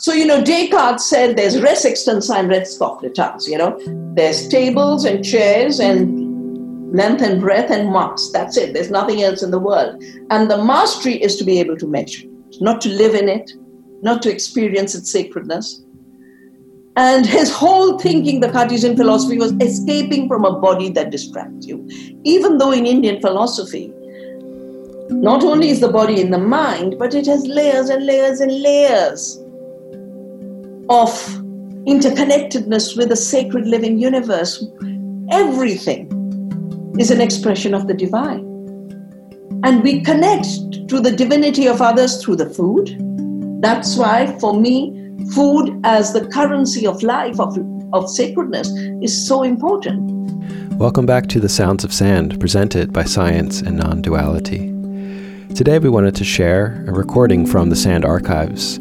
so, you know, Descartes said there's res extensa and res cogitans, you know, there's tables and chairs and length and breadth and marks. That's it. There's nothing else in the world. And the mastery is to be able to measure, not to live in it, not to experience its sacredness. And his whole thinking, the Cartesian philosophy, was escaping from a body that distracts you. Even though in Indian philosophy, not only is the body in the mind, but it has layers and layers and layers of interconnectedness with the sacred living universe. Everything is an expression of the divine. And we connect to the divinity of others through the food. That's why, for me, food as the currency of life, of, of sacredness, is so important. Welcome back to The Sounds of Sand, presented by Science and Non Duality. Today, we wanted to share a recording from the Sand Archives.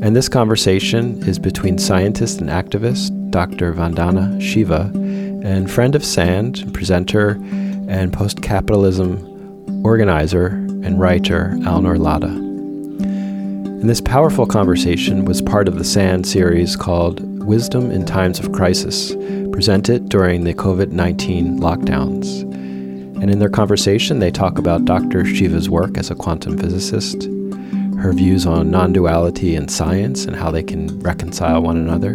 And this conversation is between scientist and activist Dr. Vandana Shiva and friend of Sand, presenter, and post capitalism organizer and writer Alnoor Ladha. And this powerful conversation was part of the SAND series called Wisdom in Times of Crisis, presented during the COVID 19 lockdowns. And in their conversation, they talk about Dr. Shiva's work as a quantum physicist, her views on non duality and science and how they can reconcile one another,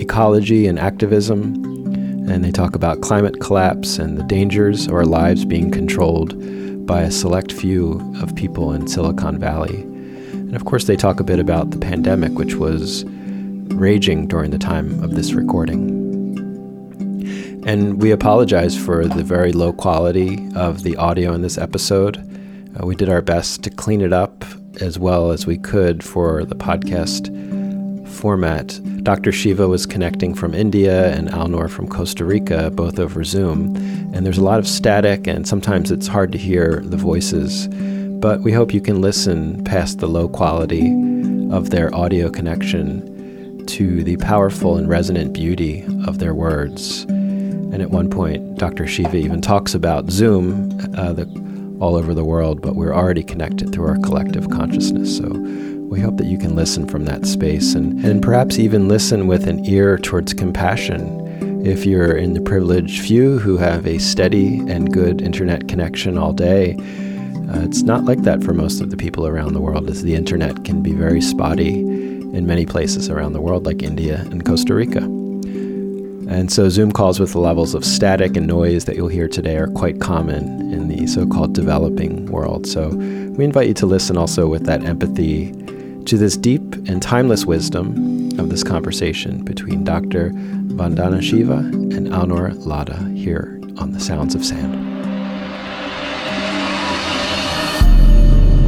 ecology and activism, and they talk about climate collapse and the dangers of our lives being controlled by a select few of people in Silicon Valley. And of course, they talk a bit about the pandemic, which was raging during the time of this recording. And we apologize for the very low quality of the audio in this episode. Uh, we did our best to clean it up as well as we could for the podcast format. Dr. Shiva was connecting from India and Alnoor from Costa Rica, both over Zoom. And there's a lot of static, and sometimes it's hard to hear the voices but we hope you can listen past the low quality of their audio connection to the powerful and resonant beauty of their words. And at one point, Dr. Shiva even talks about Zoom uh, the, all over the world, but we're already connected through our collective consciousness. So we hope that you can listen from that space and, and perhaps even listen with an ear towards compassion if you're in the privileged few who have a steady and good internet connection all day, uh, it's not like that for most of the people around the world, as the internet can be very spotty in many places around the world, like India and Costa Rica. And so, Zoom calls with the levels of static and noise that you'll hear today are quite common in the so called developing world. So, we invite you to listen also with that empathy to this deep and timeless wisdom of this conversation between Dr. Vandana Shiva and Alnoor Ladha here on The Sounds of Sand.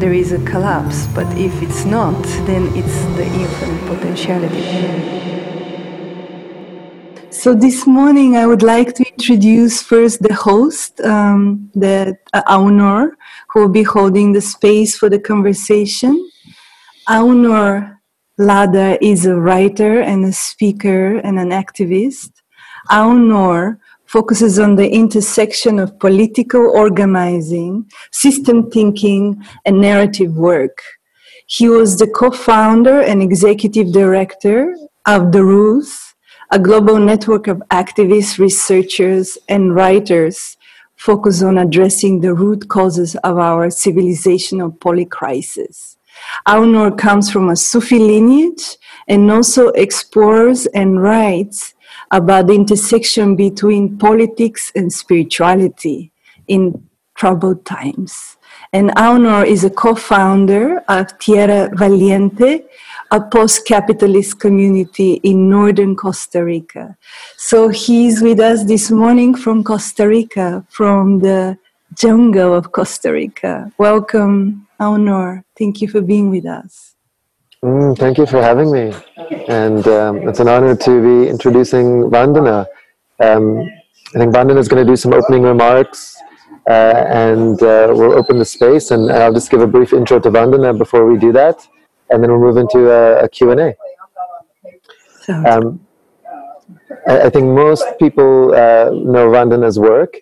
there is a collapse. But if it's not, then it's the infinite potentiality. So this morning, I would like to introduce first the host, um, the uh, Alnoor, who will be holding the space for the conversation. Alnoor Ladha is a writer and a speaker and an activist. Alnoor focuses on the intersection of political organizing, system thinking, and narrative work. He was the co-founder and executive director of The Roots, a global network of activists, researchers, and writers focused on addressing the root causes of our civilizational polycrisis. Alnoor comes from a Sufi lineage and also explores and writes about the intersection between politics and spirituality in troubled times. And Alnoor is a co-founder of Tierra Valiente, a post-capitalist community in northern Costa Rica. So he's with us this morning from Costa Rica, from the jungle of Costa Rica. Welcome, Alnoor. Thank you for being with us. Mm, thank you for having me. And um, it's an honor to be introducing Vandana. Um, I think Vandana is going to do some opening remarks uh, and uh, we'll open the space. And I'll just give a brief intro to Vandana before we do that. And then we'll move into a, a Q&A. Um, I, I, think most people uh, know Vandana's work.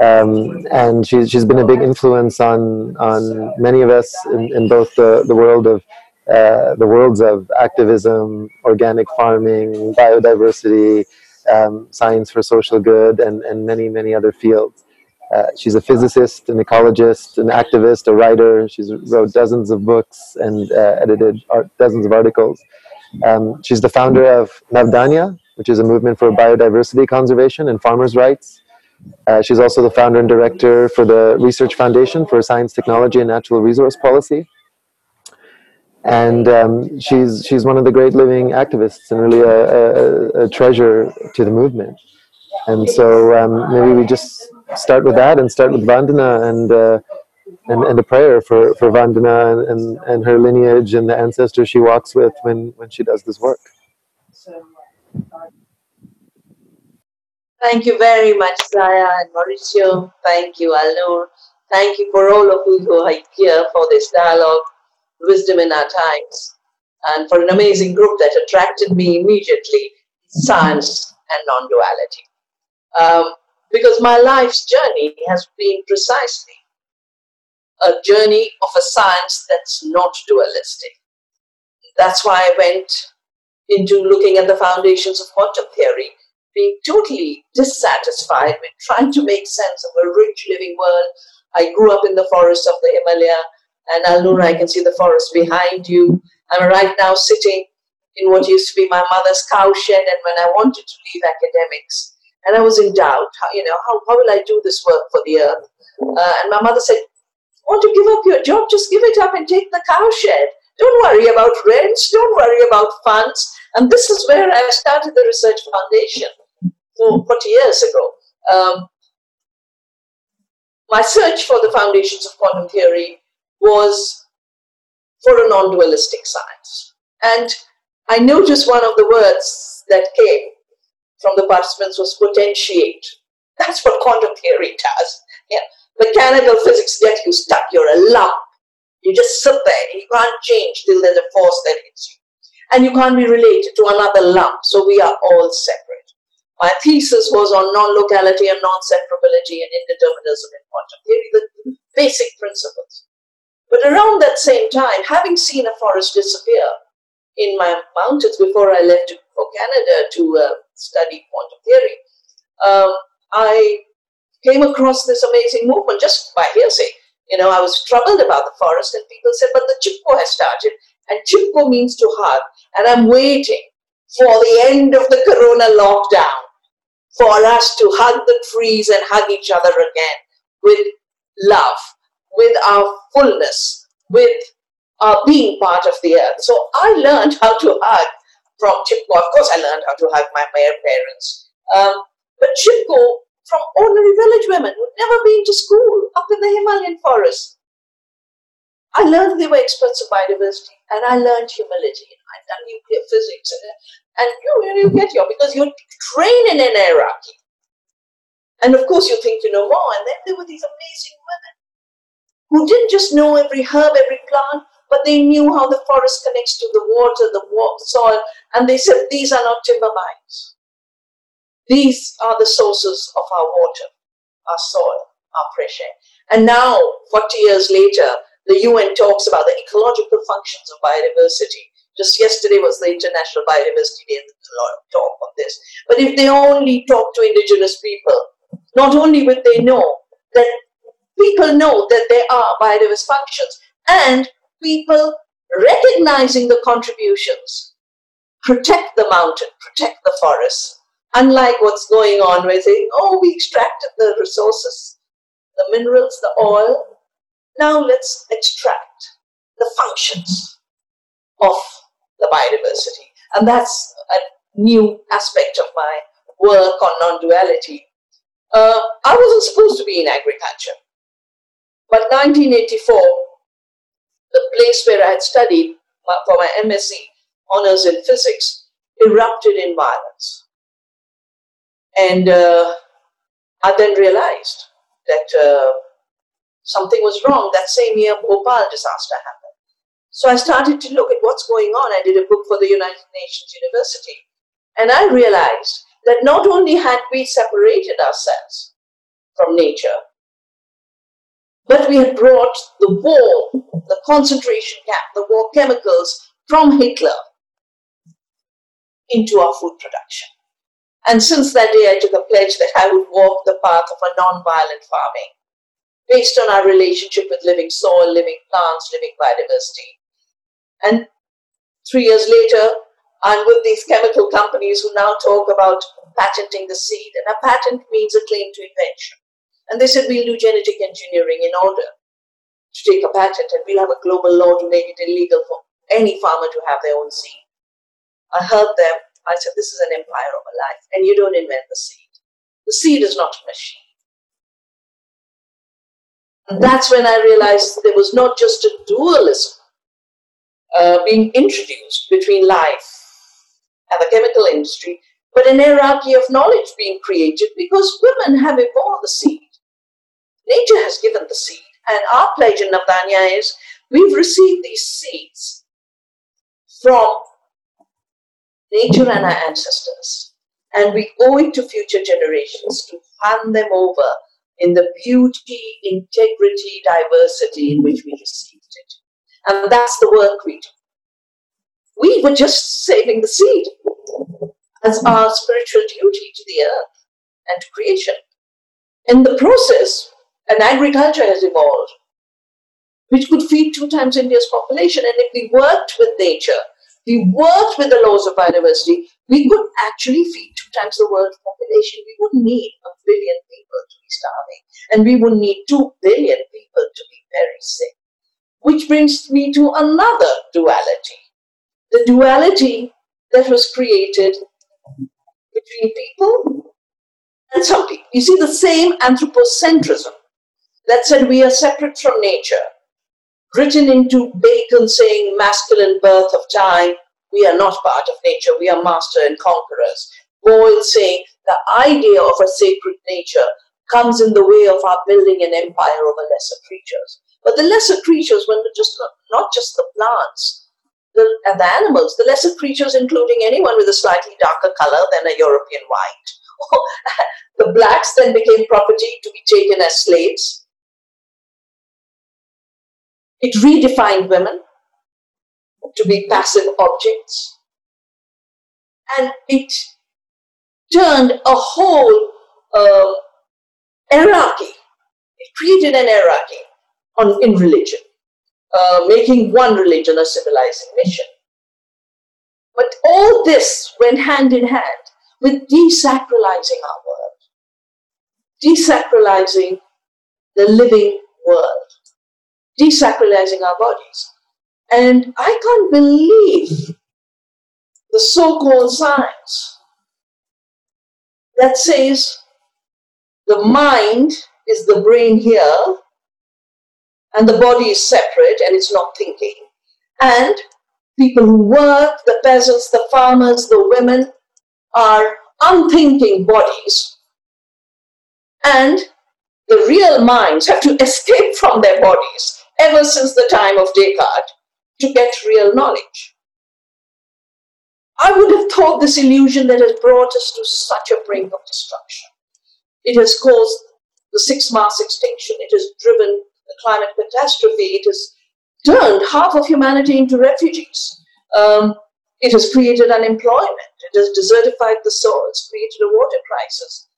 Um, and she's, she's been a big influence on, on many of us in, in both the, the world of uh, the worlds of activism, organic farming, biodiversity, um, science for social good, and, and many, many other fields. Uh, she's a physicist, an ecologist, an activist, a writer. She's wrote dozens of books and uh, edited art, dozens of articles. Um, she's the founder of Navdanya, which is a movement for biodiversity conservation and farmers' rights. Uh, she's also the founder and director for the Research Foundation for Science, Technology, and Natural Resource Policy and um, she's she's one of the great living activists and really a, a, a treasure to the movement. And so um, maybe we just start with that and start with Vandana and uh, and, and a prayer for, for Vandana and, and, her lineage and the ancestors she walks with when, when she does this work. Thank you very much, Zaya and Maurizio. Thank you, Alnoor. Thank you for all of you who are here for this dialogue wisdom in our times, and for an amazing group that attracted me immediately science and non duality. Um, because my life's journey has been precisely a journey of a science that's not dualistic. That's why I went into looking at the foundations of quantum theory, being totally dissatisfied with trying to make sense of a rich living world. I grew up in the forests of the Himalaya and Alnoor, I can see the forest behind you. I'm right now sitting in what used to be my mother's cowshed, and when I wanted to leave academics, and I was in doubt, how, you know, how, how will I do this work for the earth? Uh, and my mother said, want to give up your job, just give it up and take the cowshed. Don't worry about rents, don't worry about funds. And this is where I started the Research Foundation 40 years ago. Um, my search for the foundations of quantum theory was for a non dualistic science. And I noticed one of the words that came from the participants was potentiate. That's what quantum theory does. Yeah. Mechanical physics gets you stuck, you're a lump. You just sit there, you can't change till there's a force that hits you. And you can't be related to another lump, so we are all separate. My thesis was on non locality and non separability and indeterminism in quantum theory, the basic principles. But around that same time, having seen a forest disappear in my mountains before I left for Canada to uh, study quantum theory, um, I came across this amazing movement just by hearsay. You know, I was troubled about the forest, and people said, but the Chipko has started, and Chipko means to hug. And I'm waiting for the end of the corona lockdown for us to hug the trees and hug each other again with love with our fullness, with our being part of the earth. So I learned how to hug from Chipko. Of course, I learned how to hug my parents. Um, but Chipko, from ordinary village women who'd never been to school up in the Himalayan forest. I learned they were experts of biodiversity and I learned humility. I'd done nuclear physics and, and you, you get here because you're trained in an hierarchy. And of course, you think you know more. And then there were these amazing women who didn't just know every herb, every plant, but they knew how the forest connects to the water, the soil, and they said, These are not timber mines. These are the sources of our water, our soil, our fresh air. And now, 40 years later, the UN talks about the ecological functions of biodiversity. Just yesterday was the International Biodiversity Day, and a lot of talk on this. But if they only talk to indigenous people, not only would they know that people know that there are biodiverse functions and people recognizing the contributions protect the mountain, protect the forest. Unlike what's going on where saying, oh, we extracted the resources, the minerals, the oil. Now let's extract the functions of the biodiversity. And that's a new aspect of my work on non duality. Uh, I wasn't supposed to be in agriculture. But 1984, the place where I had studied for my MSc honors in physics erupted in violence. And uh, I then realized that uh, something was wrong. That same year, Bhopal disaster happened. So I started to look at what's going on. I did a book for the United Nations University. And I realized that not only had we separated ourselves from nature, but we had brought the war, the concentration camp, the war chemicals from Hitler into our food production. And since that day, I took a pledge that I would walk the path of a non-violent farming based on our relationship with living soil, living plants, living biodiversity. And three years later, I'm with these chemical companies who now talk about patenting the seed. And a patent means a claim to invention. And they said, we'll do genetic engineering in order to take a patent and we'll have a global law to make it illegal for any farmer to have their own seed. I heard them. I said, this is an empire of a life and you don't invent the seed. The seed is not a machine. And that's when I realized there was not just a dualism uh, being introduced between life and the chemical industry, but an hierarchy of knowledge being created because women have evolved the seed. Nature has given the seed. And our pledge in Navdanya is we've received these seeds from nature and our ancestors. And we owe it to future generations to hand them over in the beauty, integrity, diversity in which we received it. And that's the work we do. We were just saving the seed as our spiritual duty to the earth and to creation. In the process, an agriculture has evolved which could feed two times India's population. And if we worked with nature, we worked with the laws of biodiversity, we could actually feed two times the world's population. We wouldn't need a billion people to be starving, and we would need two billion people to be very sick. Which brings me to another duality the duality that was created between people and some people. You see, the same anthropocentrism that said we are separate from nature, written into Bacon saying masculine birth of time, we are not part of nature, we are master and conquerors. Boyle saying the idea of a sacred nature comes in the way of our building an empire over lesser creatures. But the lesser creatures were just not just the plants the, and the animals, the lesser creatures, including anyone with a slightly darker color than a European white. the blacks then became property to be taken as slaves. It redefined women to be passive objects. And it turned a whole uh, hierarchy. It created an hierarchy on, in religion, uh, making one religion a civilizing mission. But all this went hand in hand with desacralizing our world, desacralizing the living world, desacralizing our bodies. And I can't believe the so called science that says the mind is the brain here and the body is separate and it's not thinking. And people who work, the peasants, the farmers, the women, are unthinking bodies. And the real minds have to escape from their bodies ever since the time of Descartes to get real knowledge. I would have thought this illusion that has brought us to such a brink of destruction. It has caused the six mass extinction. It has driven the climate catastrophe. It has turned half of humanity into refugees. Um, it has created unemployment. It has desertified the soils, created a water crisis.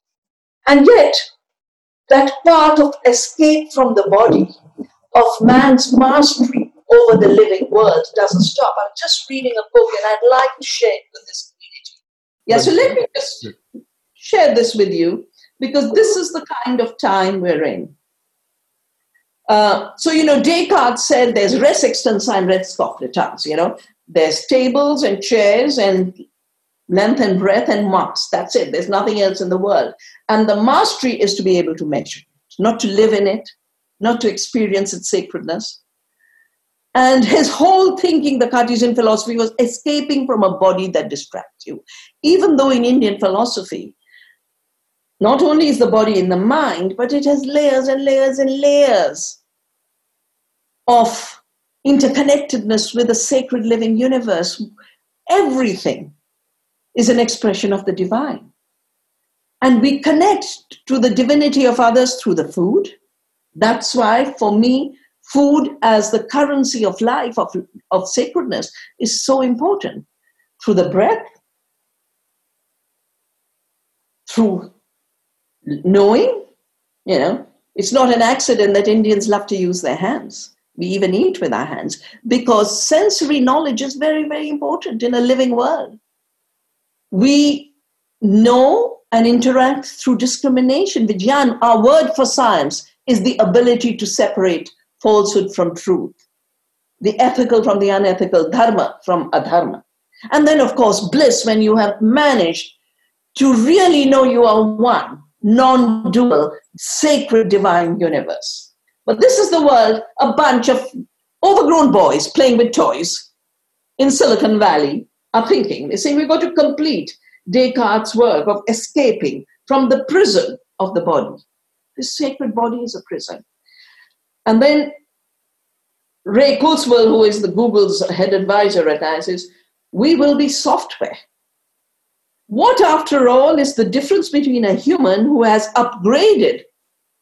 And yet, that part of escape from the body, of man's mastery over the living world doesn't stop. I'm just reading a book and I'd like to share it with this community. Yeah, so let me just share this with you because this is the kind of time we're in. Uh, so, you know, Descartes said there's res extensa and res cogitans, you know, there's tables and chairs and length and breadth and marks. That's it. There's nothing else in the world. And the mastery is to be able to measure it, not to live in it, not to experience its sacredness. And his whole thinking, the Cartesian philosophy, was escaping from a body that distracts you. Even though in Indian philosophy, not only is the body in the mind, but it has layers and layers and layers of interconnectedness with the sacred living universe. Everything is an expression of the divine. And we connect to the divinity of others through the food. That's why, for me, food as the currency of life, of, of sacredness, is so important. Through the breath, through knowing, you know, it's not an accident that Indians love to use their hands. We even eat with our hands because sensory knowledge is very, very important in a living world. We know and interact through discrimination. Vijnan, our word for science, is the ability to separate falsehood from truth, the ethical from the unethical, dharma from adharma. And then, of course, bliss when you have managed to really know you are one, non dual, sacred, divine universe. But this is the world, a bunch of overgrown boys playing with toys in Silicon Valley are thinking. They say we've got to complete Descartes' work of escaping from the prison of the body. This sacred body is a prison. And then Ray Kurzweil, who is the Google's head advisor at NICE, says, we will be software. What, after all, is the difference between a human who has upgraded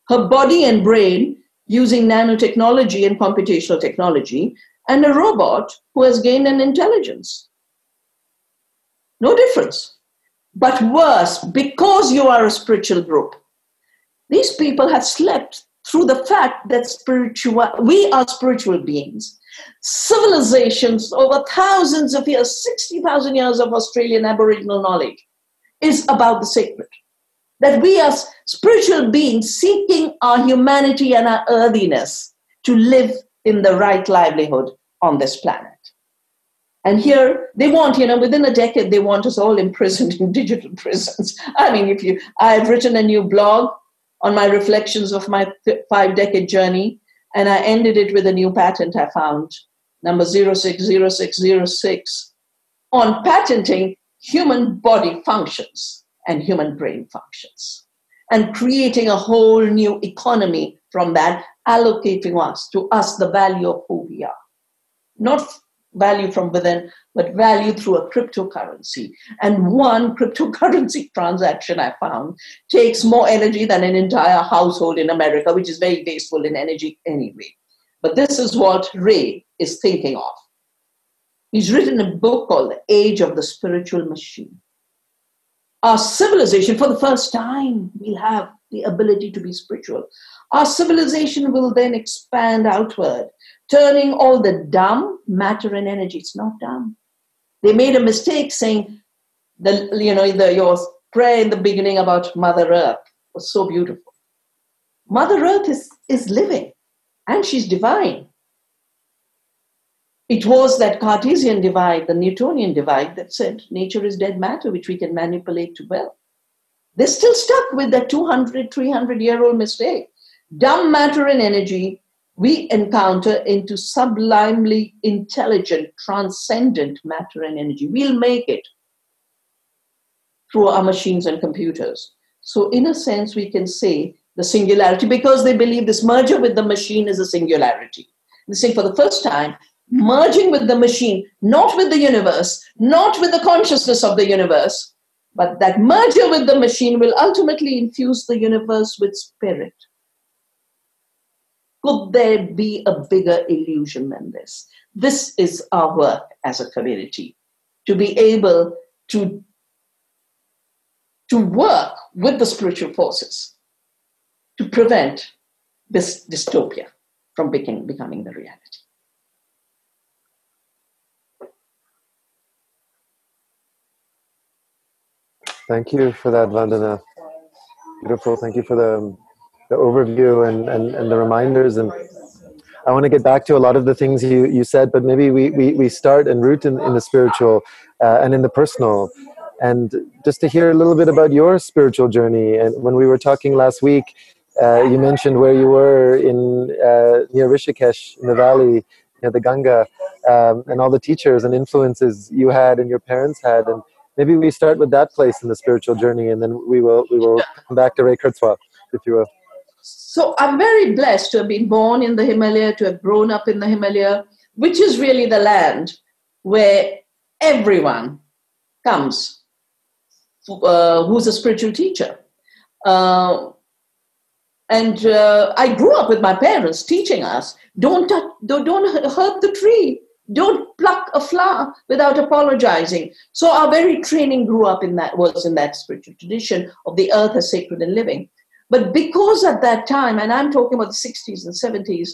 her body and brain using nanotechnology and computational technology and a robot who has gained an intelligence? No difference. But worse, because you are a spiritual group, these people have slept through the fact that spiritual, we are spiritual beings. Civilizations over thousands of years, 60,000 years of Australian Aboriginal knowledge is about the sacred. That we are spiritual beings seeking our humanity and our earthiness to live in the right livelihood on this planet. And here they want, you know, within a decade, they want us all imprisoned in digital prisons. I mean, if you, I've written a new blog on my reflections of my five decade journey, and I ended it with a new patent I found, number 060606, on patenting human body functions and human brain functions, and creating a whole new economy from that, allocating us to us the value of who we are. Not value from within, but value through a cryptocurrency. And one cryptocurrency transaction I found takes more energy than an entire household in America, which is very wasteful in energy anyway. But this is what Ray is thinking of. He's written a book called The Age of the Spiritual Machine. Our civilization, for the first time, will have the ability to be spiritual. Our civilization will then expand outward turning all the dumb matter and energy. It's not dumb. They made a mistake saying the you know the your prayer in the beginning about Mother Earth was so beautiful. Mother Earth is, is living and she's divine. It was that Cartesian divide, the Newtonian divide, that said nature is dead matter, which we can manipulate to will. They're still stuck with that 200, 300 year old mistake. Dumb matter and energy we encounter into sublimely intelligent, transcendent matter and energy. We'll make it through our machines and computers. So, in a sense, we can say the singularity because they believe this merger with the machine is a singularity. They say for the first time, merging with the machine, not with the universe, not with the consciousness of the universe, but that merger with the machine will ultimately infuse the universe with spirit. Could there be a bigger illusion than this? This is our work as a community to be able to, to work with the spiritual forces to prevent this dystopia from becoming, becoming the reality. Thank you for that, Vandana. Beautiful. Thank you for the the overview and, and, and the reminders and I want to get back to a lot of the things you, you said, but maybe we, we, we start and root in, in the spiritual uh, and in the personal. And just to hear a little bit about your spiritual journey. And when we were talking last week, uh, you mentioned where you were in uh, near Rishikesh in the valley near the Ganga, um, and all the teachers and influences you had and your parents had. And maybe we start with that place in the spiritual journey, and then we will we will come back to Ray Kurzweil, if you will. So I'm very blessed to have been born in the Himalaya, to have grown up in the Himalaya, which is really the land where everyone comes uh, who's a spiritual teacher. Uh, and uh, I grew up with my parents teaching us don't, touch, don't, don't hurt the tree, don't pluck a flower without apologizing. So our very training grew up in that, was in that spiritual tradition of the earth as sacred and living. But because at that time, and I'm talking about the 60s and 70s,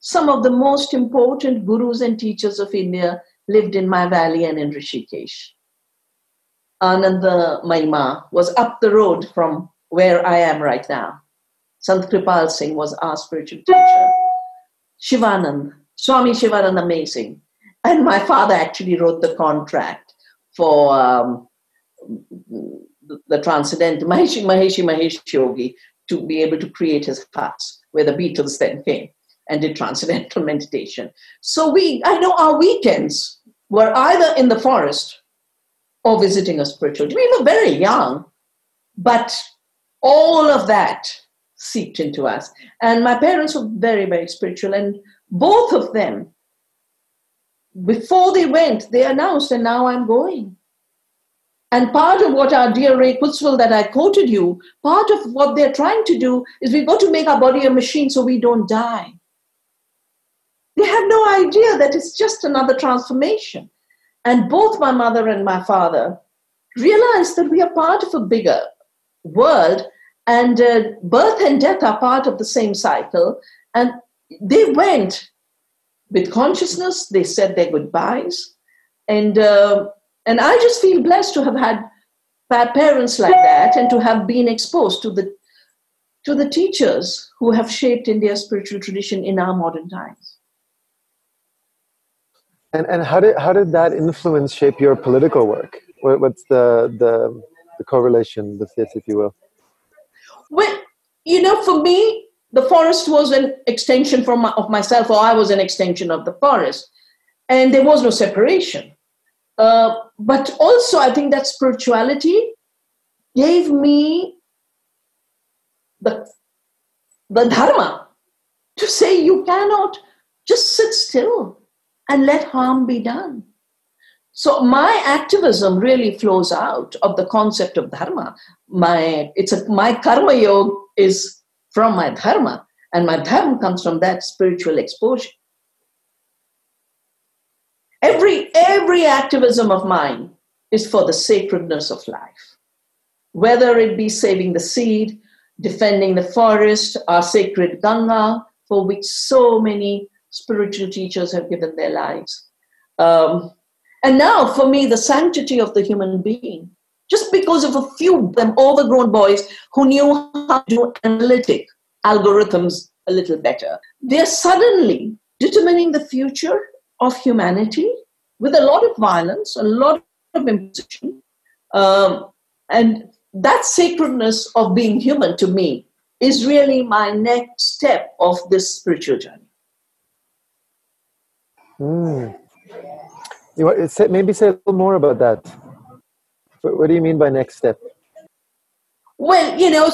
some of the most important gurus and teachers of India lived in my valley and in Rishikesh. Anandamayi Ma was up the road from where I am right now. Sant Kripal Singh was our spiritual teacher. Shivanand, Swami Shivanand, amazing. And my father actually wrote the contract for um, the, the transcendental Maharishi Maharishi Mahesh Yogi to be able to create his huts, where the Beatles then came and did transcendental meditation. So we, I know our weekends were either in the forest or visiting a spiritual. We were very young, but all of that seeped into us. And my parents were very, very spiritual, and both of them, before they went, they announced, and now I'm going. And part of what our dear Ray Kurzweil that I quoted you, part of what they're trying to do is we've got to make our body a machine so we don't die. They have no idea that it's just another transformation. And both my mother and my father realized that we are part of a bigger world and uh, birth and death are part of the same cycle. And they went with consciousness, they said their goodbyes. And, uh, and I just feel blessed to have had parents like that and to have been exposed to the, to the teachers who have shaped India's spiritual tradition in our modern times. And and how did how did that influence shape your political work? What, what's the, the the correlation with this, if you will? Well, you know, for me, the forest was an extension from my, of myself, or I was an extension of the forest, and there was no separation. Uh, but also, I think that spirituality gave me the the dharma to say you cannot just sit still and let harm be done. So my activism really flows out of the concept of dharma. My it's a my karma yoga is from my dharma, and my dharma comes from that spiritual exposure. Every activism of mine is for the sacredness of life, whether it be saving the seed, defending the forest, our sacred Ganga, for which so many spiritual teachers have given their lives. Um, and now, for me, the sanctity of the human being, just because of a few of them overgrown boys who knew how to do analytic algorithms a little better, they're suddenly determining the future of humanity with a lot of violence, a lot of imposition. Um, and that sacredness of being human to me is really my next step of this spiritual journey. Mm. You, maybe say a little more about that. What do you mean by next step? Well, you know,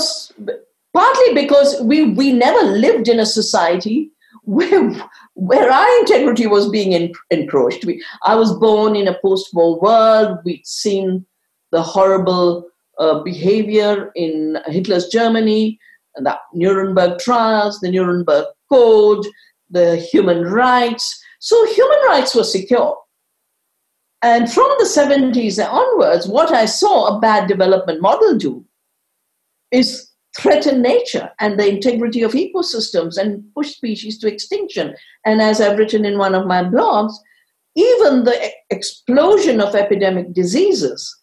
partly because we, we never lived in a society where, where our integrity was being en- encroached. We, I was born in a post war world. We'd seen the horrible uh, behavior in Hitler's Germany, the Nuremberg trials, the Nuremberg Code, the human rights. So human rights were secure. And from the 70s onwards, what I saw a bad development model do is threaten nature and the integrity of ecosystems and push species to extinction. And as I've written in one of my blogs, even the explosion of epidemic diseases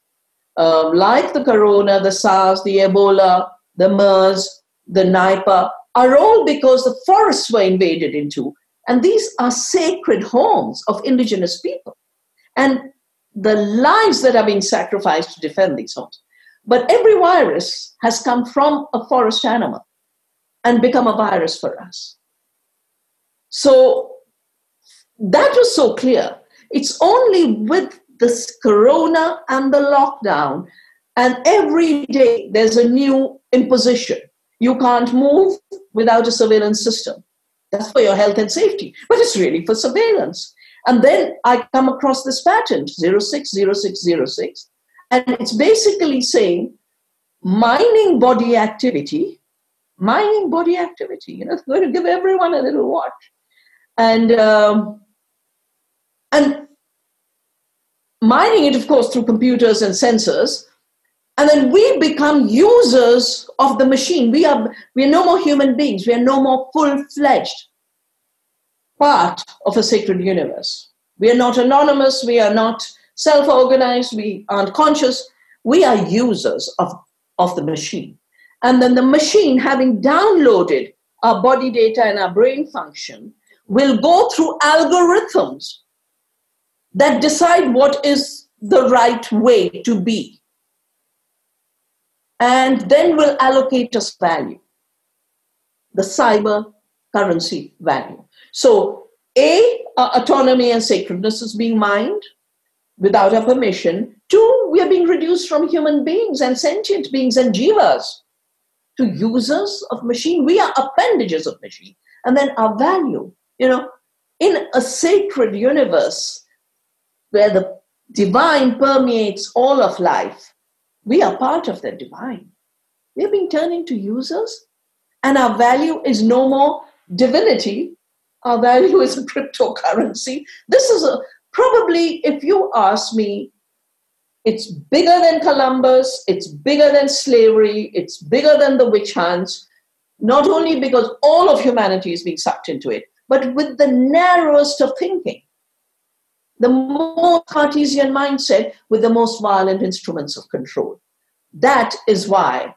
um, like the corona, the SARS, the Ebola, the MERS, the Nipah, are all because the forests were invaded into and these are sacred homes of indigenous people. And the lives that are being sacrificed to defend these homes. But every virus has come from a forest animal and become a virus for us. So that was so clear. It's only with this corona and the lockdown, and every day there's a new imposition. You can't move without a surveillance system. That's for your health and safety, but it's really for surveillance. And then I come across this patent 060606, and it's basically saying mining body activity, mining body activity. You know, it's going to give everyone a little watch. And um, and mining it, of course, through computers and sensors. And then we become users of the machine. We are, we are no more human beings. We are no more full fledged part of a sacred universe. We are not anonymous. We are not self organized. We aren't conscious. We are users of, of the machine. And then the machine, having downloaded our body data and our brain function, will go through algorithms that decide what is the right way to be. And then will allocate us value, the cyber currency value. So, A, autonomy and sacredness is being mined without our permission. Two, we are being reduced from human beings and sentient beings and jivas to users of machine. We are appendages of machine. And then our value, you know, in a sacred universe, where the divine permeates all of life, we are part of the divine. We're being turned into users, and our value is no more divinity. Our value is cryptocurrency. This is a probably, if you ask me, it's bigger than Columbus, it's bigger than slavery, it's bigger than the witch hunts, not only because all of humanity is being sucked into it, but with the narrowest of thinking the more Cartesian mindset with the most violent instruments of control. That is why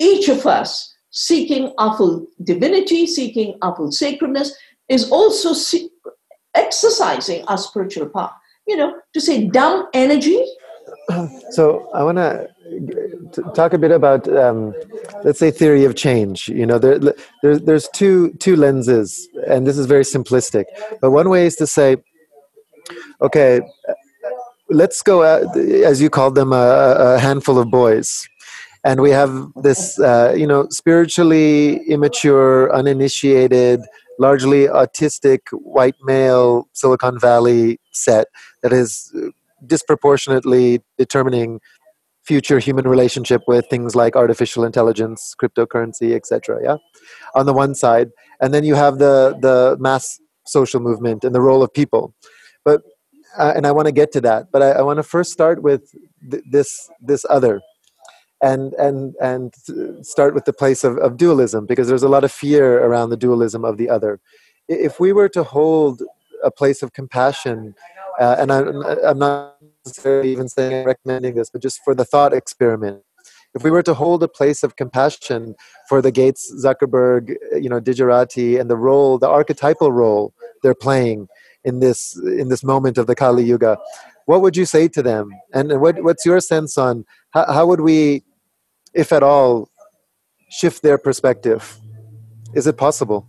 each of us seeking full divinity, seeking full sacredness, is also exercising our spiritual power. You know, to say dumb energy. So I want to talk a bit about, um, let's say, theory of change. You know, there, there's there's two two lenses, and this is very simplistic. But one way is to say okay, let's go, out, as you called them, a, a, handful of boys. And we have this, uh, you know, spiritually immature, uninitiated, largely autistic white male Silicon Valley set that is disproportionately determining future human relationship with things like artificial intelligence, cryptocurrency, etc. Yeah, on the one side, and then you have the the mass social movement and the role of people. But uh, and I want to get to that. But I, I want to first start with th- this this other, and and and start with the place of, of dualism because there's a lot of fear around the dualism of the other. If we were to hold a place of compassion, uh, and I'm, I'm not necessarily even saying recommending this, but just for the thought experiment. If we were to hold a place of compassion for the Gates, Zuckerberg, you know, Digirati, and the role, the archetypal role they're playing in this in this moment of the Kali Yuga, what would you say to them? And what, what's your sense on how, how would we, if at all, shift their perspective? Is it possible?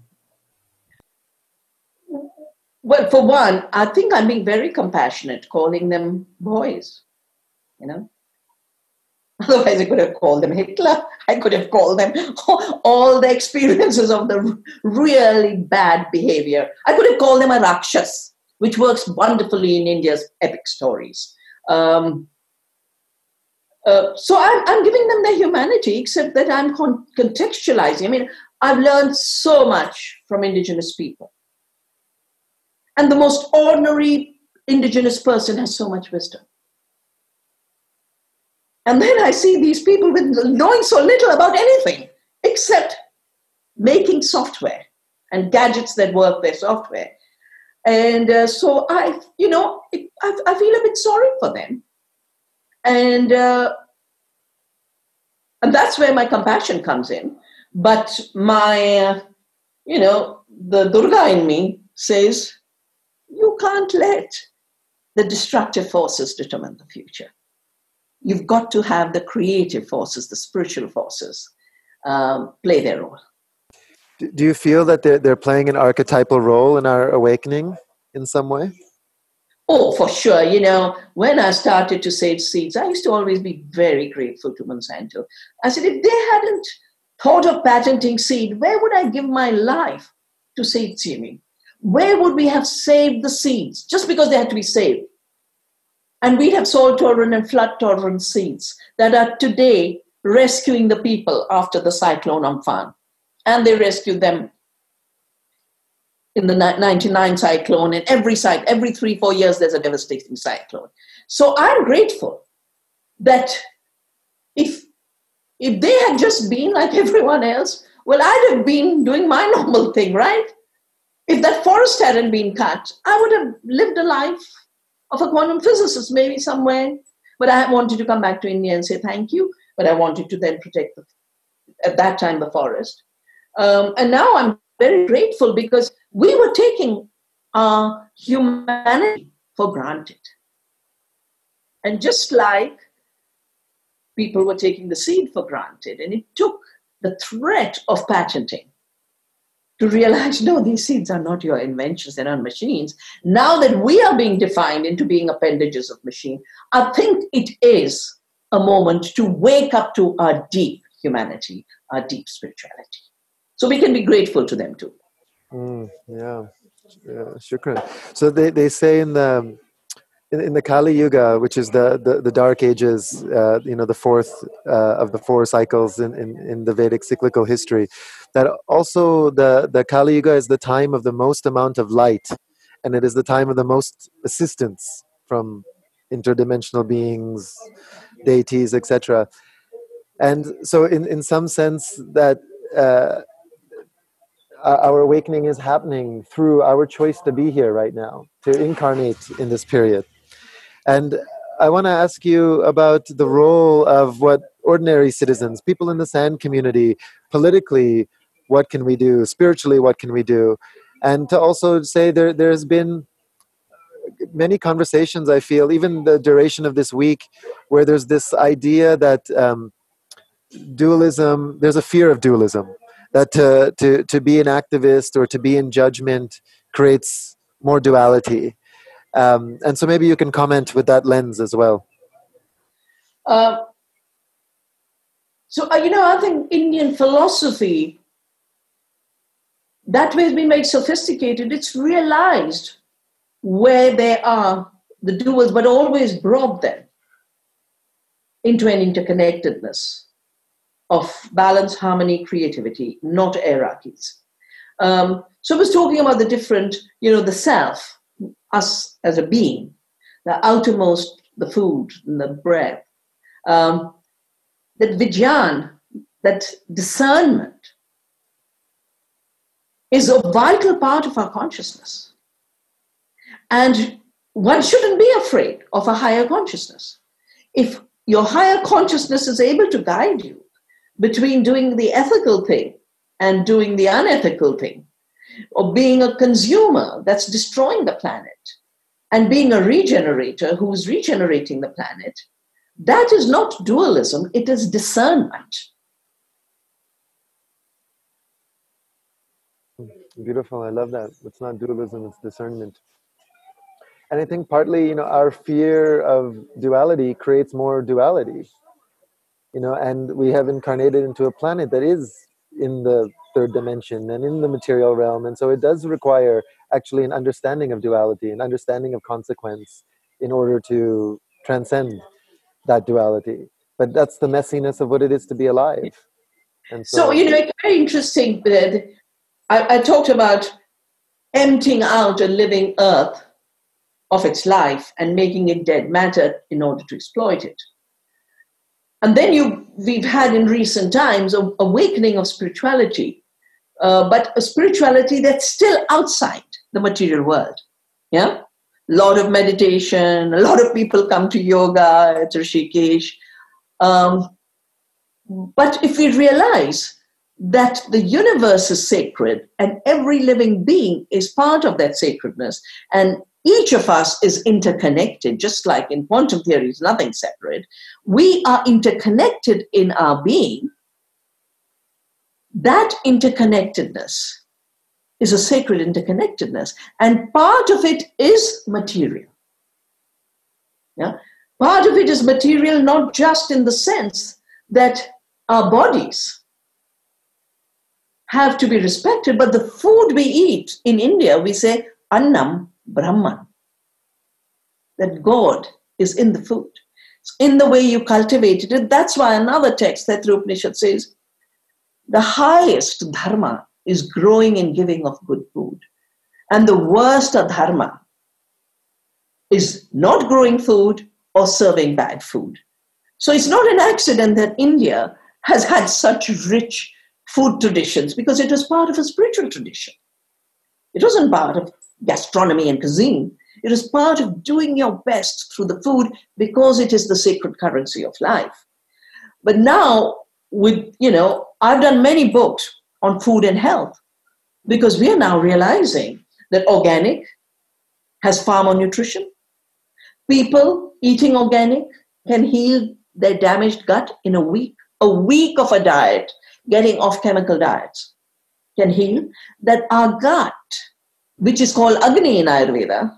Well, for one, I think I'm being very compassionate calling them boys. You know, Otherwise, I could have called them Hitler. I could have called them all the experiences of the really bad behavior. I could have called them a Rakshas, which works wonderfully in India's epic stories. Um, uh, so I'm, I'm, giving them their humanity, except that I'm con- contextualizing. I mean, I've learned so much from indigenous people. And the most ordinary indigenous person has so much wisdom. And then I see these people with knowing so little about anything except making software and gadgets that work their software. And uh, so I, you know, it, I, I, feel a bit sorry for them. And, uh, and that's where my compassion comes in. But my, uh, you know, the Durga in me says, you can't let the destructive forces determine the future you've got to have the creative forces, the spiritual forces, um, play their role. Do you feel that they're, they're playing an archetypal role in our awakening? in some way? Oh, for sure. You know, when I started to save seeds, I used to always be very grateful to Monsanto. I said, if they hadn't thought of patenting seed, where would I give my life to seed seeding? Where would we have saved the seeds just because they had to be saved? And we'd have soil tolerant and flood tolerant seeds that are today rescuing the people after the cyclone Amphan. And they rescued them in the 99 cyclone and every site every three four years there's a devastating cyclone. So i'm grateful that if if they had just been like everyone else well i'd have been doing my normal thing right? If that forest hadn't been cut i would have lived a life of a quantum physicist maybe somewhere. But i wanted to come back to india and say thank you but i wanted to then protect the, at that time the forest. Um, and now i'm very grateful because we were taking our humanity for granted. And just like people were taking the seed for granted, and it took the threat of patenting to realize no, these seeds are not your inventions, they're not machines. Now that we are being defined into being appendages of machine, I think it is a moment to wake up to our deep humanity, our deep spirituality. So we can be grateful to them too. Mm, yeah, yeah, shukran. So they, they say in the in, in the Kali Yuga, which is the the, the Dark Ages, uh, you know, the fourth uh, of the four cycles in, in, in the Vedic cyclical history, that also the the Kali Yuga is the time of the most amount of light, and it is the time of the most assistance from interdimensional beings, deities, etc. And so, in in some sense, that uh, our awakening is happening through our choice to be here right now, to incarnate in this period. And I want to ask you about the role of what ordinary citizens, people in the sand community, politically, what can we do? Spiritually, what can we do? And to also say there, there's been many conversations, I feel, even the duration of this week, where there's this idea that um, dualism, there's a fear of dualism that to, to, to be an activist or to be in judgment creates more duality. Um, and so maybe you can comment with that lens as well. Uh, so, uh, you know, I think Indian philosophy, that way has been made sophisticated. It's realized where there are the doers, but always brought them into an interconnectedness of balance, harmony, creativity, not hierarchies. Um, so I was talking about the different, you know, the self, us as a being, the outermost, the food and the breath. Um, that vijnan, that discernment, is a vital part of our consciousness. And one shouldn't be afraid of a higher consciousness. If your higher consciousness is able to guide you, between doing the ethical thing and doing the unethical thing, or being a consumer that's destroying the planet, and being a regenerator who's regenerating the planet, that is not dualism, it is discernment. Beautiful, I love that. It's not dualism, it's discernment. And I think partly, you know, our fear of duality creates more duality you know and we have incarnated into a planet that is in the third dimension and in the material realm. And so it does require actually an understanding of duality an understanding of consequence in order to transcend that duality. But that's the messiness of what it is to be alive. And so, so you know it's very interesting that I, I talked about emptying out a living earth of its life and making it dead matter in order to exploit it and then you, we've had in recent times a awakening of spirituality, uh, but a spirituality that's still outside the material world. Yeah, a lot of meditation. A lot of people come to yoga at Rishikesh. Um, but if we realize that the universe is sacred and every living being is part of that sacredness, and each of us is interconnected, just like in quantum theory is nothing separate. We are interconnected in our being. That interconnectedness is a sacred interconnectedness. And part of it is material. Yeah? Part of it is material, not just in the sense that our bodies have to be respected, but the food we eat in India, we say Annam Brahman, that God is in the food, it's in the way you cultivated it. That's why another text, that Upanishad says, the highest dharma is growing and giving of good food. And the worst dharma is not growing food or serving bad food. So it's not an accident that India has had such rich food traditions because it was part of a spiritual tradition. It wasn't part of gastronomy and cuisine. It is part of doing your best through the food because it is the sacred currency of life. But now, with, you know, I've done many books on food and health because we are now realizing that organic has far more nutrition. People eating organic can heal their damaged gut in a week. A week of a diet, getting off chemical diets, can heal. That our gut, which is called Agni in Ayurveda,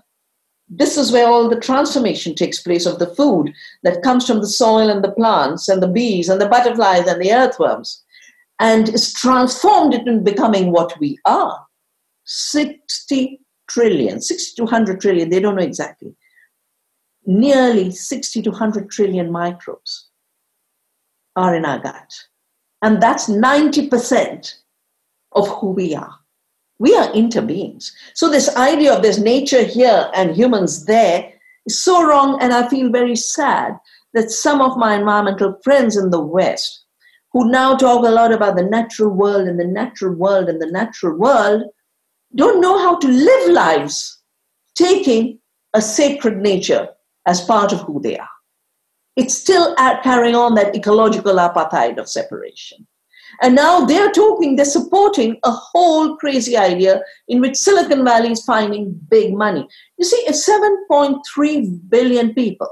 this is where all the transformation takes place of the food that comes from the soil and the plants and the bees and the butterflies and the earthworms and is transformed into becoming what we are. 60 trillion 60 to 100 trillion they don't know exactly. Nearly 60 to 100 trillion microbes are in our gut. And that's 90% of who we are we are interbeings so this idea of there's nature here and humans there is so wrong and i feel very sad that some of my environmental friends in the west who now talk a lot about the natural world and the natural world and the natural world, don't know how to live lives taking a sacred nature as part of who they are. It's still carrying on that ecological apartheid of separation. And now they're talking, they're supporting a whole crazy idea in which Silicon Valley is finding big money. You see, if 7.3 billion people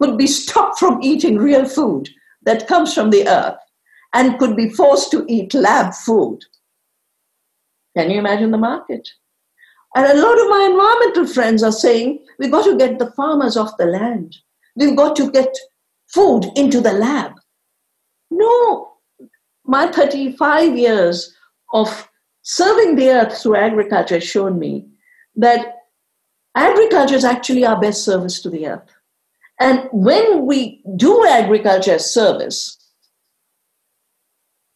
could be stopped from eating real food that comes from the earth and could be forced to eat lab food. Can you imagine the market? And a lot of my environmental friends are saying we've got to get the farmers off the land. We've got to get food into the lab. No, my 35 years of serving the earth through agriculture has shown me that agriculture is actually our best service to the earth. And when we do agriculture as service,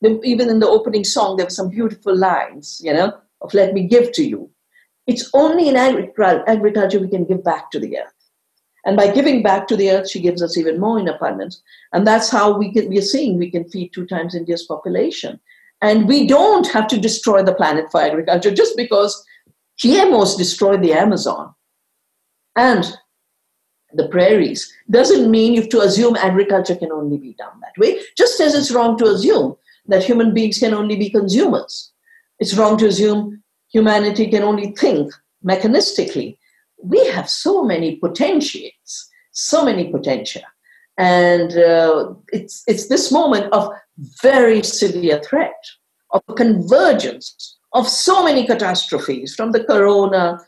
even in the opening song, there were some beautiful lines, you know, of let me give to you. It's only in agriculture we can give back to the earth. And by giving back to the earth, she gives us even more in abundance. And that's how we, can, we are seeing we can feed two times India's population. And we don't have to destroy the planet for agriculture just because GMOs destroyed the Amazon. And the prairies doesn't mean you have to assume agriculture can only be done that way, just as it's wrong to assume that human beings can only be consumers. It's wrong to assume humanity can only think mechanistically. We have so many potentiates, so many potential. And uh, it's, it's this moment of very severe threat, of convergence of so many catastrophes from the corona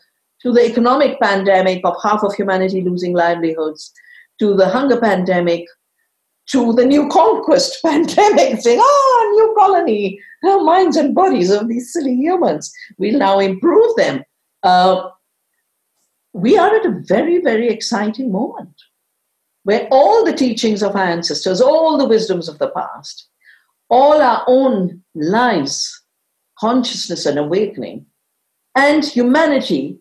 to the economic pandemic of half of humanity losing livelihoods, to the hunger pandemic, to the new conquest pandemic, saying, oh, new colony, our minds and bodies of these silly humans. We'll now improve them. Uh, we are at a very, very exciting moment where all the teachings of our ancestors, all the wisdoms of the past, all our own lives, consciousness and awakening, and humanity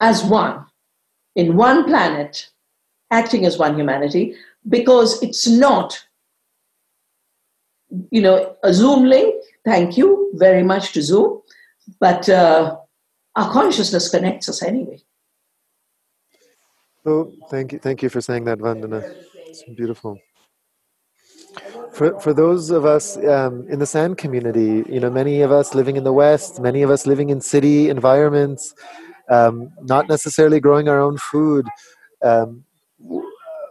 as one, in one planet, acting as one humanity, because it's not, you know, a Zoom link. Thank you very much to Zoom, but uh, our consciousness connects us anyway. Oh, thank you, thank you for saying that, Vandana. It's beautiful. For, for those of us um, in the sand community, you know, many of us living in the West, many of us living in city environments, um, not necessarily growing our own food. Um,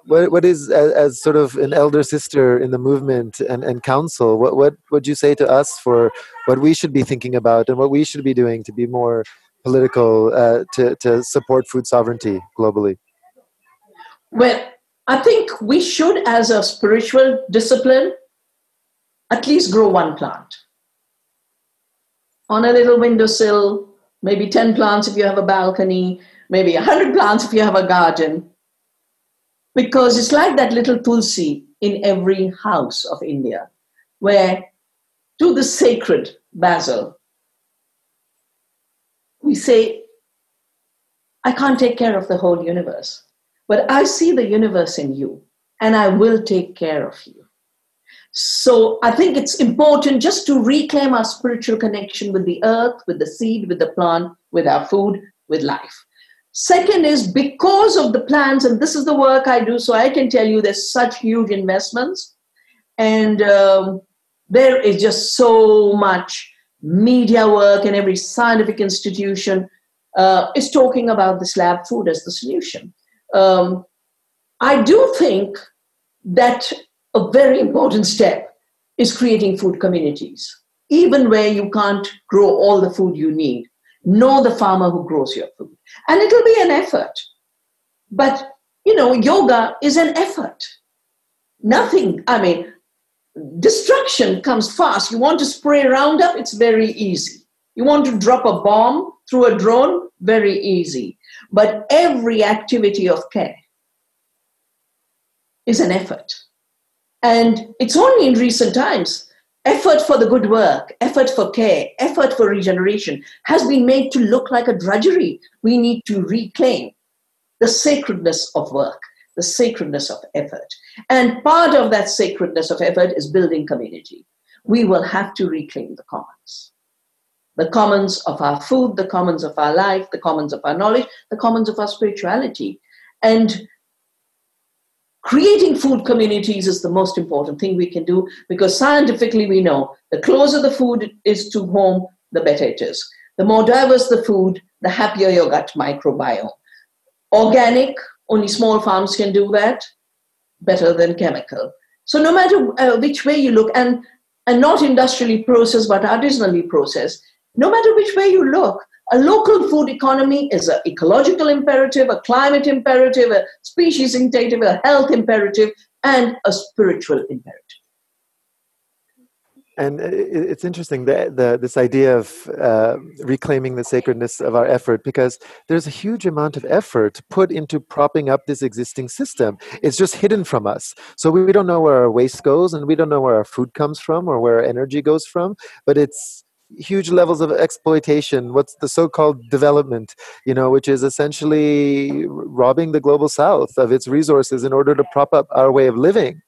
what what is as, as, sort of an elder sister in the movement and, and council what what would you say to us for what we should be thinking about and what we should be doing to be more political uh, to to support food sovereignty globally well i think we should as a spiritual discipline at least grow one plant. On a little windowsill maybe 10 plants if you have a balcony maybe 100 plants if you have a garden. Because it's like that little tulsi in every house of India, where to the sacred basil, we say, I can't take care of the whole universe, but I see the universe in you, and I will take care of you. So I think it's important just to reclaim our spiritual connection with the earth, with the seed, with the plant, with our food, with life. Second is because of the plans, and this is the work I do, so I can tell you there's such huge investments, and um, there is just so much media work, and every scientific institution uh, is talking about this lab food as the solution. Um, I do think that a very important step is creating food communities, even where you can't grow all the food you need know the farmer who grows your food. And it'll be an effort. But, you know, yoga is an effort. Nothing, I mean, destruction comes fast. You want to spray Roundup, it's very easy. You want to drop a bomb through a drone, very easy. But every activity of care is an effort. And it's only in recent times effort for the good work, effort for care, effort for regeneration has been made to look like a drudgery. We need to reclaim the sacredness of work, the sacredness of effort. And part of that sacredness of effort is building community. We will have to reclaim the commons. The commons of our food, the commons of our life, the commons of our knowledge, the commons of our spirituality. And creating food communities is the most important thing we can do because scientifically we know the closer the food is to home, the better it is. The more diverse the food, the happier your gut microbiome. Organic, only small farms can do that, better than chemical. So no matter uh, which way you look, and, and not industrially processed but artisanally processed, no matter which way you look, a local food economy is an ecological imperative, a climate imperative, a species imperative, a health imperative, and a spiritual imperative. And it's interesting that the, this idea of uh, reclaiming the sacredness of our effort because there's a huge amount of effort put into propping up this existing system. It's just hidden from us. So we don't know where our waste goes and we don't know where our food comes from or where our energy goes from, but it's huge levels of exploitation. What's the so-called development you know which is essentially robbing the global south of its resources in order to prop up our way of living.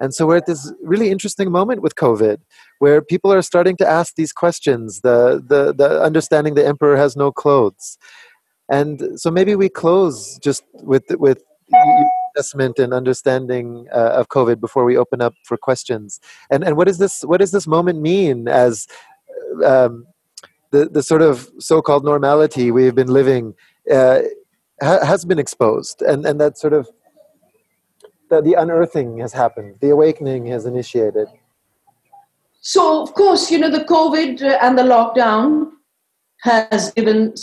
And so we're at this really interesting moment with covid where people are starting to ask these questions the the, the understanding the emperor has no clothes. And so maybe we close just with with assessment and understanding uh, of COVID before we open up for questions. And and what does this what does this moment mean as um, the the sort of so-called normality we've been living uh, ha- has been exposed, and and that sort of the, the unearthing has happened, the awakening has initiated. So, of course, you know, the COVID and the lockdown has given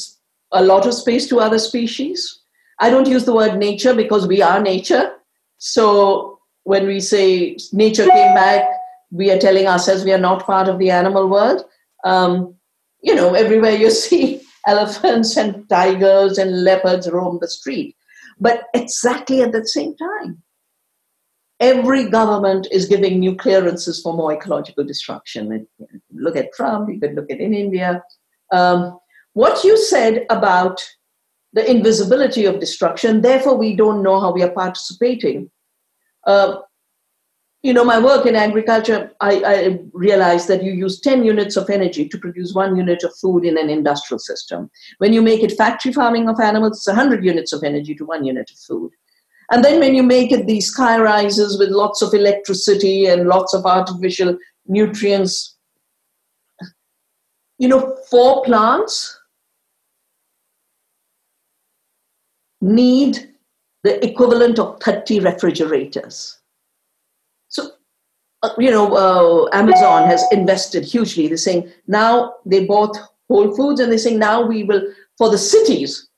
a lot of space to other species. I don't use the word nature because we are nature. So, when we say nature came back, we are telling ourselves we are not part of the animal world. Um, you know, everywhere you see elephants and tigers and leopards roam the street. But exactly at the same time, every government is giving new clearances for more ecological destruction. Look at Trump, you could look at in India. Um, what you said about the invisibility of destruction, therefore, we don't know how we are participating. Uh, you know, my work in agriculture, I, I, realized that you use 10 units of energy to produce one unit of food in an industrial system. When you make it factory farming of animals, it's 100 units of energy to one unit of food. And then when you make it these sky rises with lots of electricity and lots of artificial nutrients, you know, four plants need the equivalent of 30 refrigerators. Uh, you know, uh, Amazon has invested hugely. They're saying now they bought Whole Foods and they're saying now we will, for the cities,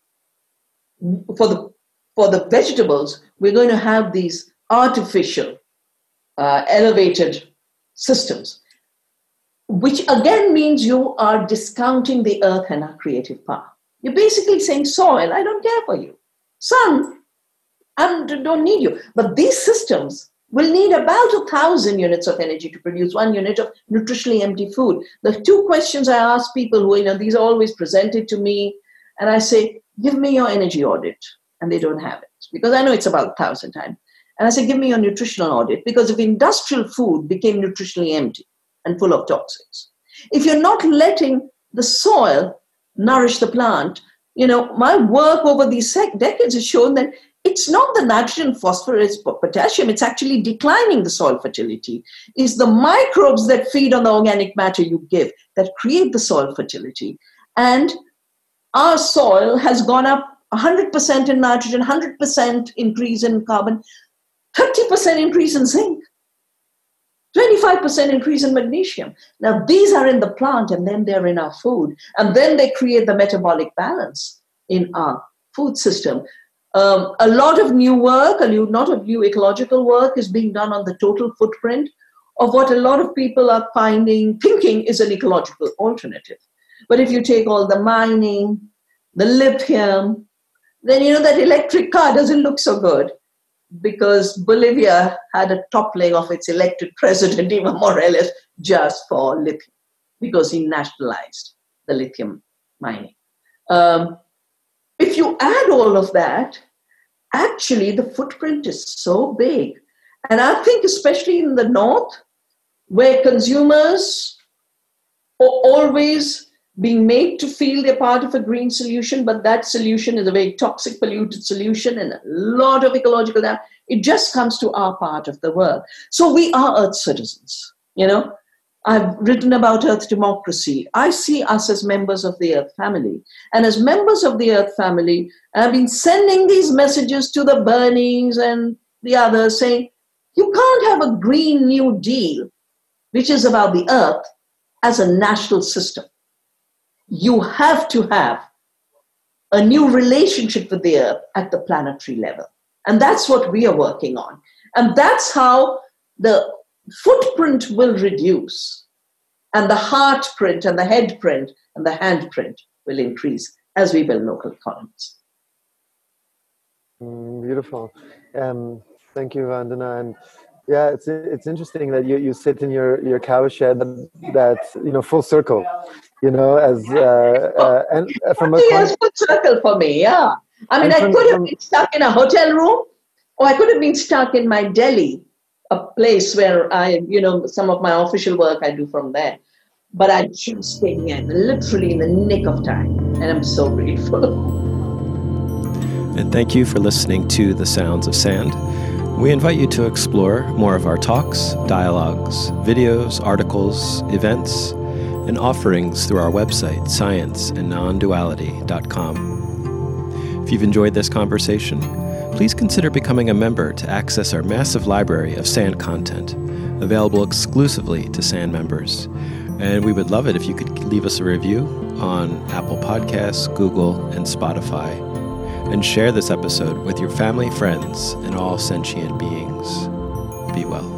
for the for the vegetables, we're going to have these artificial, uh, elevated systems, which again means you are discounting the earth and our creative power. You're basically saying, soil, I don't care for you. Sun, I don't need you. But these systems will need about a thousand units of energy to produce one unit of nutritionally empty food. The two questions I ask people who, you know, these are always presented to me, and I say, give me your energy audit and they don't have it because I know it's about a thousand times. And I say, give me your nutritional audit because if industrial food became nutritionally empty and full of toxins, if you're not letting the soil nourish the plant, you know, my work over these decades has shown that it's not the nitrogen, phosphorus, potassium, it's actually declining the soil fertility. It's the microbes that feed on the organic matter you give that create the soil fertility. And our soil has gone up 100% in nitrogen, 100% increase in carbon, 30% increase in zinc, 25% increase in magnesium. Now, these are in the plant and then they're in our food. And then they create the metabolic balance in our food system. Um, a lot of new work, a lot of new ecological work is being done on the total footprint of what a lot of people are finding, thinking is an ecological alternative. But if you take all the mining, the lithium, then you know that electric car doesn't look so good because Bolivia had a toppling of its elected president, Evo Morales, just for lithium because he nationalized the lithium mining. Um, if you add all of that, actually the footprint is so big. And I think, especially in the north, where consumers are always being made to feel they're part of a green solution, but that solution is a very toxic, polluted solution and a lot of ecological damage. It just comes to our part of the world. So we are Earth citizens, you know. I've written about Earth democracy. I see us as members of the Earth family. And as members of the Earth family, I've been sending these messages to the Bernings and the others saying, you can't have a Green New Deal, which is about the Earth, as a national system you have to have a new relationship with the earth at the planetary level. And that's what we are working on. And that's how the footprint will reduce, and the heart print, and the head print, and the hand print will increase as we build local economies. Mm, beautiful. Um, thank you, Vandana. And yeah, it's it's interesting that you, you sit in your, your cow shed that, you know full circle, you know, as uh, uh, and from a yes, full circle for me. Yeah, I mean, I could have been stuck in a hotel room, or I could have been stuck in my Delhi, a place where I, you know, some of my official work I do from there. But I choose staying in, literally in the nick of time, and I'm so grateful. And thank you for listening to The Sounds of Sand. We invite you to explore more of our talks, dialogues, videos, articles, events, and offerings through our website, scienceandnonduality.com. If you've enjoyed this conversation, please consider becoming a member to access our massive library of SAND content, available exclusively to SAND members. And we would love it if you could leave us a review on Apple Podcasts, Google, and Spotify and share this episode with your family, friends, and all sentient beings. Be well.